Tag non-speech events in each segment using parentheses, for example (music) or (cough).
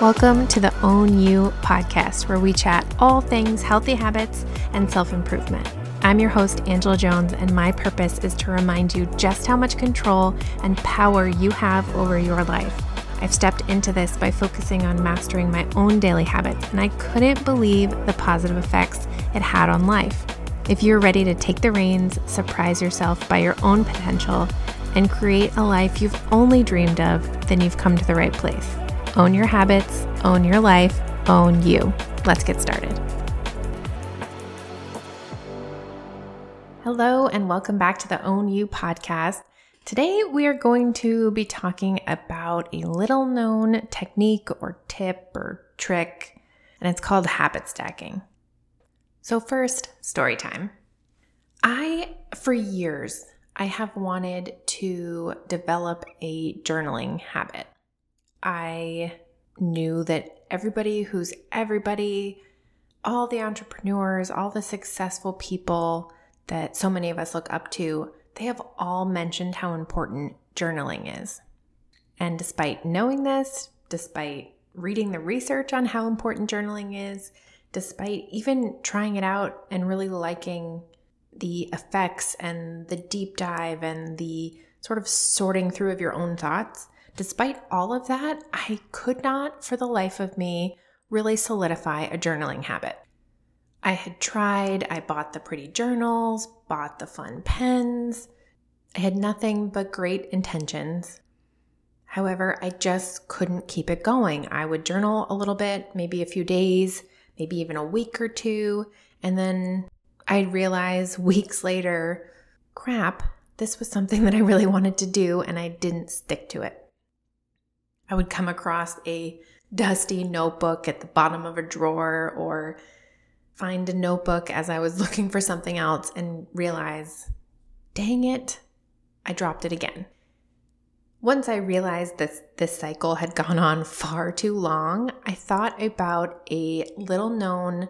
Welcome to the Own You podcast, where we chat all things healthy habits and self improvement. I'm your host, Angela Jones, and my purpose is to remind you just how much control and power you have over your life. I've stepped into this by focusing on mastering my own daily habits, and I couldn't believe the positive effects it had on life. If you're ready to take the reins, surprise yourself by your own potential, and create a life you've only dreamed of, then you've come to the right place. Own your habits, own your life, own you. Let's get started. Hello, and welcome back to the Own You podcast. Today, we are going to be talking about a little known technique or tip or trick, and it's called habit stacking. So, first, story time. I, for years, I have wanted to develop a journaling habit. I knew that everybody who's everybody, all the entrepreneurs, all the successful people that so many of us look up to, they have all mentioned how important journaling is. And despite knowing this, despite reading the research on how important journaling is, despite even trying it out and really liking the effects and the deep dive and the sort of sorting through of your own thoughts, Despite all of that, I could not, for the life of me, really solidify a journaling habit. I had tried, I bought the pretty journals, bought the fun pens. I had nothing but great intentions. However, I just couldn't keep it going. I would journal a little bit, maybe a few days, maybe even a week or two, and then I'd realize (laughs) weeks later, crap, this was something that I really wanted to do and I didn't stick to it. I would come across a dusty notebook at the bottom of a drawer or find a notebook as I was (laughs) looking for something else and realize, dang it, I dropped it again. Once I realized this this cycle had gone on (laughs) far too long, I thought about a little known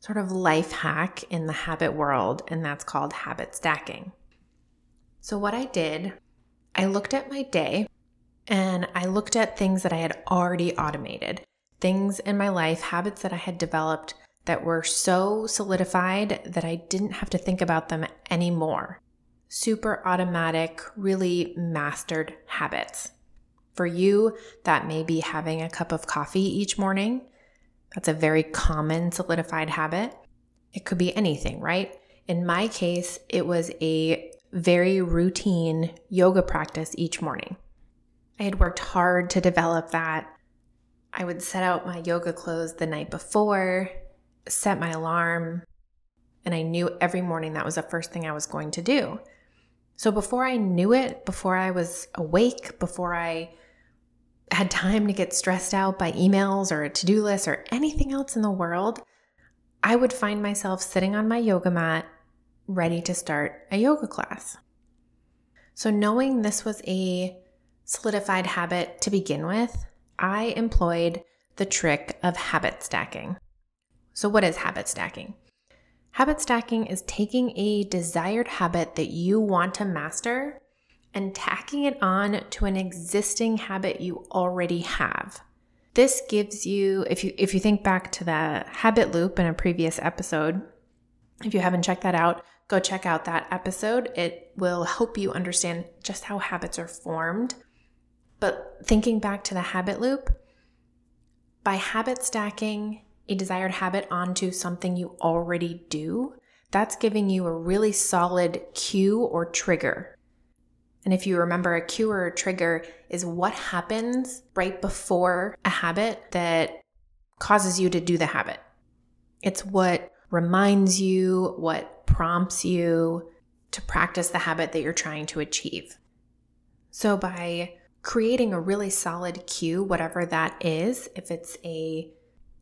sort of life hack in the habit world, and that's called habit stacking. So, what I did, I looked at my day and I looked at things that I had already automated, things in my life, habits that I had developed that were so solidified that I didn't have to think about them anymore. Super automatic, really mastered habits. For you, that may be having a cup of coffee each morning. That's a very common solidified habit. It could be anything, right? In my case, it was a very routine yoga practice each morning. I had worked hard to develop that. I would set out my yoga clothes the night before, set my alarm, and I knew every morning that was the first thing I was going to do. So before I knew it, before I was awake, before I had time to get stressed out by emails or a to do list or anything else in the world, I would find myself sitting on my yoga mat ready to start a yoga class. So, knowing this was a solidified habit to begin with, I employed the trick of habit stacking. So, what is habit stacking? Habit stacking is taking a desired habit that you want to master and tacking it on to an existing habit you already have. This gives you if you if you think back to the habit loop in a previous episode, if you haven't checked that out, go check out that episode. It will help you understand just how habits are formed but thinking back to the habit loop, by habit stacking a desired habit onto something you already do, that's giving you a really solid cue or trigger. And if you remember, a cue or a trigger is what happens right before a habit that causes you to do the habit. It's what reminds you, what prompts you to practice the habit that you're trying to achieve. So by creating a really solid cue, whatever that is, if it's a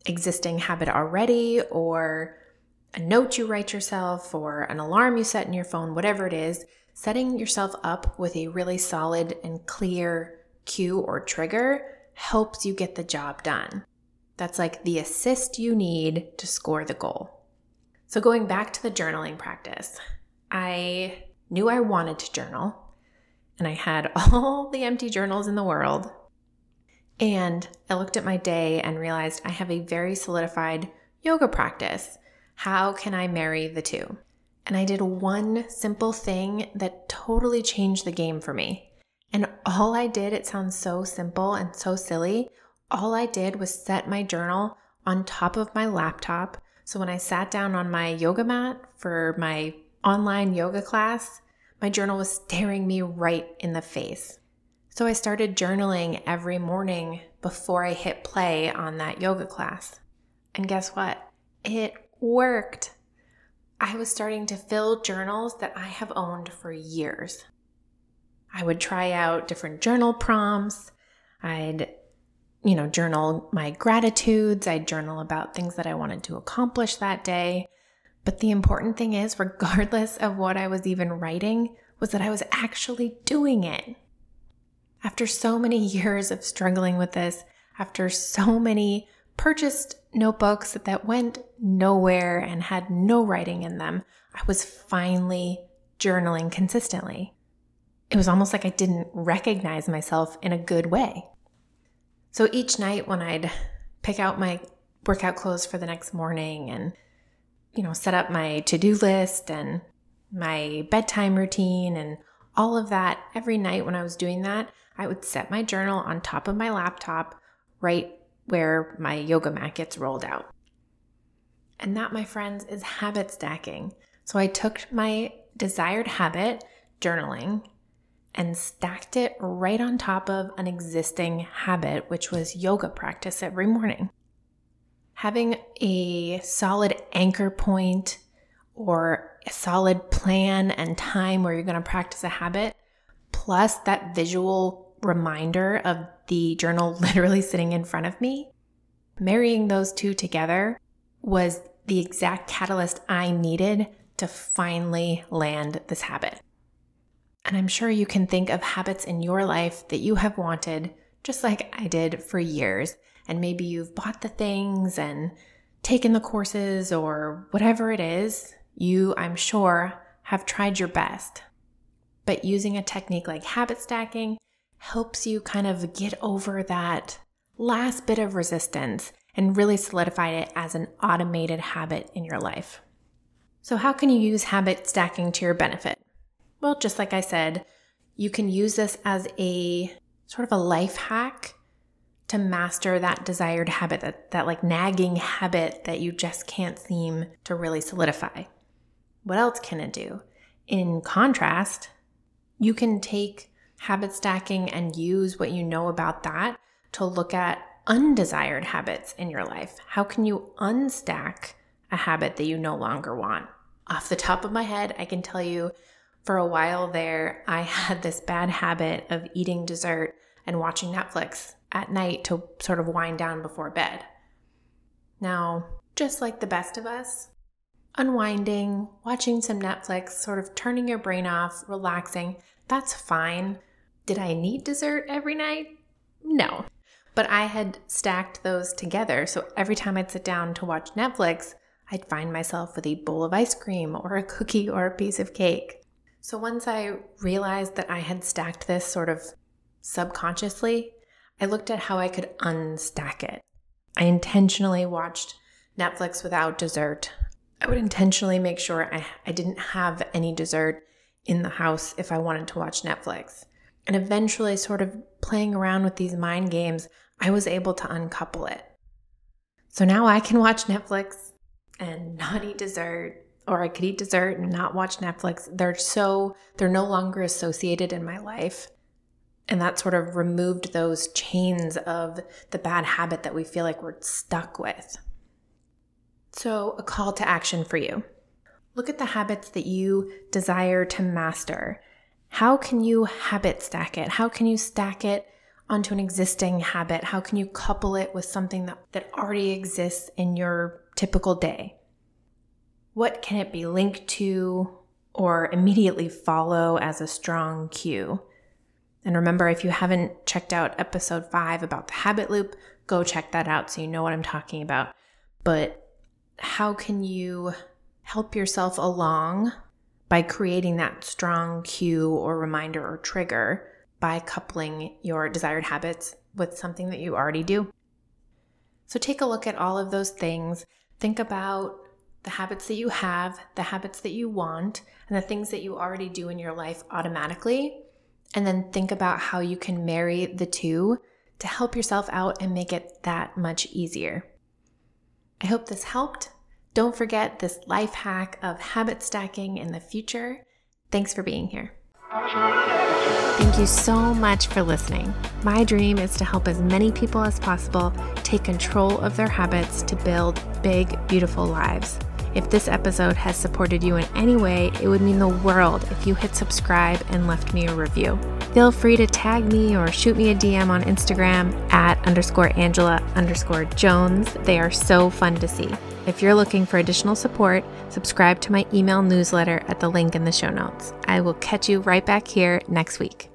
existing habit already or a note you write yourself or an alarm you set in your phone, whatever it is, setting yourself up with a really solid and clear cue or trigger helps you get the job done. That's like the assist you need to score the goal. So, going back to the journaling practice, I knew I wanted to journal and I had (laughs) all the empty journals in the world. And I looked at my day and realized I have a very solidified yoga practice. How can I marry the two? And I did one simple thing that totally changed the game for me. And all I did, it sounds so simple and so silly. All I did was set my journal on top of my laptop. So when I sat down on my yoga mat for my online yoga class, my journal was staring me right in the face. So I started journaling every morning before I hit play on that yoga class. And guess what? It worked. I was starting to fill journals that I have owned for years. I would try out different journal prompts. I'd, you know, journal my gratitudes. I'd journal about things that I wanted to accomplish that day. But the important thing is, regardless of what I was even writing, was that I was actually doing it. After so many (laughs) years of struggling with this, after so many purchased notebooks that went nowhere and had no writing in them, I was finally journaling consistently. It was almost like I didn't recognize myself in a good way. So each night when I'd pick out my workout clothes for the next morning and you know, set up my to-do list and my bedtime routine and all of that every night when I was doing that, I would set my journal on top of my laptop right where my yoga mat gets rolled out. And that, my friends, is habit stacking. So I took my desired habit, journaling, and stacked it right on top of an existing habit, which was yoga practice every morning. Having a solid anchor point or a solid plan and time where you're going to practice a habit, plus that visual reminder of the journal (laughs) literally sitting in front of me, marrying those two together was the exact catalyst I needed to finally land this habit. And I'm sure you can think of habits in your life that you have wanted, just like I did for years. And maybe you've bought the things and taken the courses or whatever it is, you, I'm sure, have tried your best. But using a technique like habit stacking helps you kind of get over that last bit of resistance and really solidify it as an automated habit in your life. So, how can you use habit stacking to your benefit? Well, just like I said, you can use this as a sort of a life hack to master that desired habit, that, that like nagging habit that you just can't seem to really solidify. What else can it do? In contrast, you can take habit stacking and use what you know about that to look at undesired habits in your life. How can you unstack a habit that you no longer want? Off the top of my head, I can tell you for a while there, I (laughs) had this bad habit of eating dessert and watching Netflix at night to sort of wind down before bed. Now, just like the best of us, unwinding, watching some Netflix, sort of turning your brain off, relaxing, that's fine. Did I need dessert every night? No. But I had stacked those together. So every time I'd sit down to watch Netflix, I'd find myself with a bowl of ice cream or a cookie or a piece of cake. So once I realized that I had stacked this sort of subconsciously, I looked at how I could unstack it. I intentionally watched Netflix without dessert. I would intentionally make sure I, I didn't have any dessert in the house if I wanted to watch Netflix. And eventually, sort of playing around with these mind games, I was able to uncouple it. So now I can watch Netflix and not eat dessert or I could eat dessert and not watch Netflix. They're so, they're no longer associated in my life. And that sort of removed those chains of the bad habit that we feel like we're stuck with. So, a call to action for you look at the habits that you desire to master. How can you habit stack it? How can you stack it onto an existing habit? How can you couple it with something that, that already exists in your typical day? What can it be linked to or immediately follow as a strong cue? And remember, if you haven't checked out episode five about the habit loop, go check that out so you know what I'm talking about. But how can you help yourself along by creating that strong cue or reminder or trigger by coupling your desired habits with something that you already do. So take a look at all of those things. Think about the habits that you have, the habits that you want, and the things that you already do in your life automatically. And then think about how you can marry the two to help yourself out and make it that much easier. I hope this helped. Don't forget this life hack of habit stacking in the future. Thanks for being here. Thank you so much for listening. My dream is to help as many people as possible take control of their habits to build big, beautiful lives. If this episode has supported you in any way, it would mean the world if you hit subscribe and left me a review. Feel free to tag me or shoot me a DM on Instagram at underscore Angela underscore Jones. They are so fun to see. If you're looking for additional support, subscribe to my email newsletter at the link in the show notes. I will catch you right back here next week.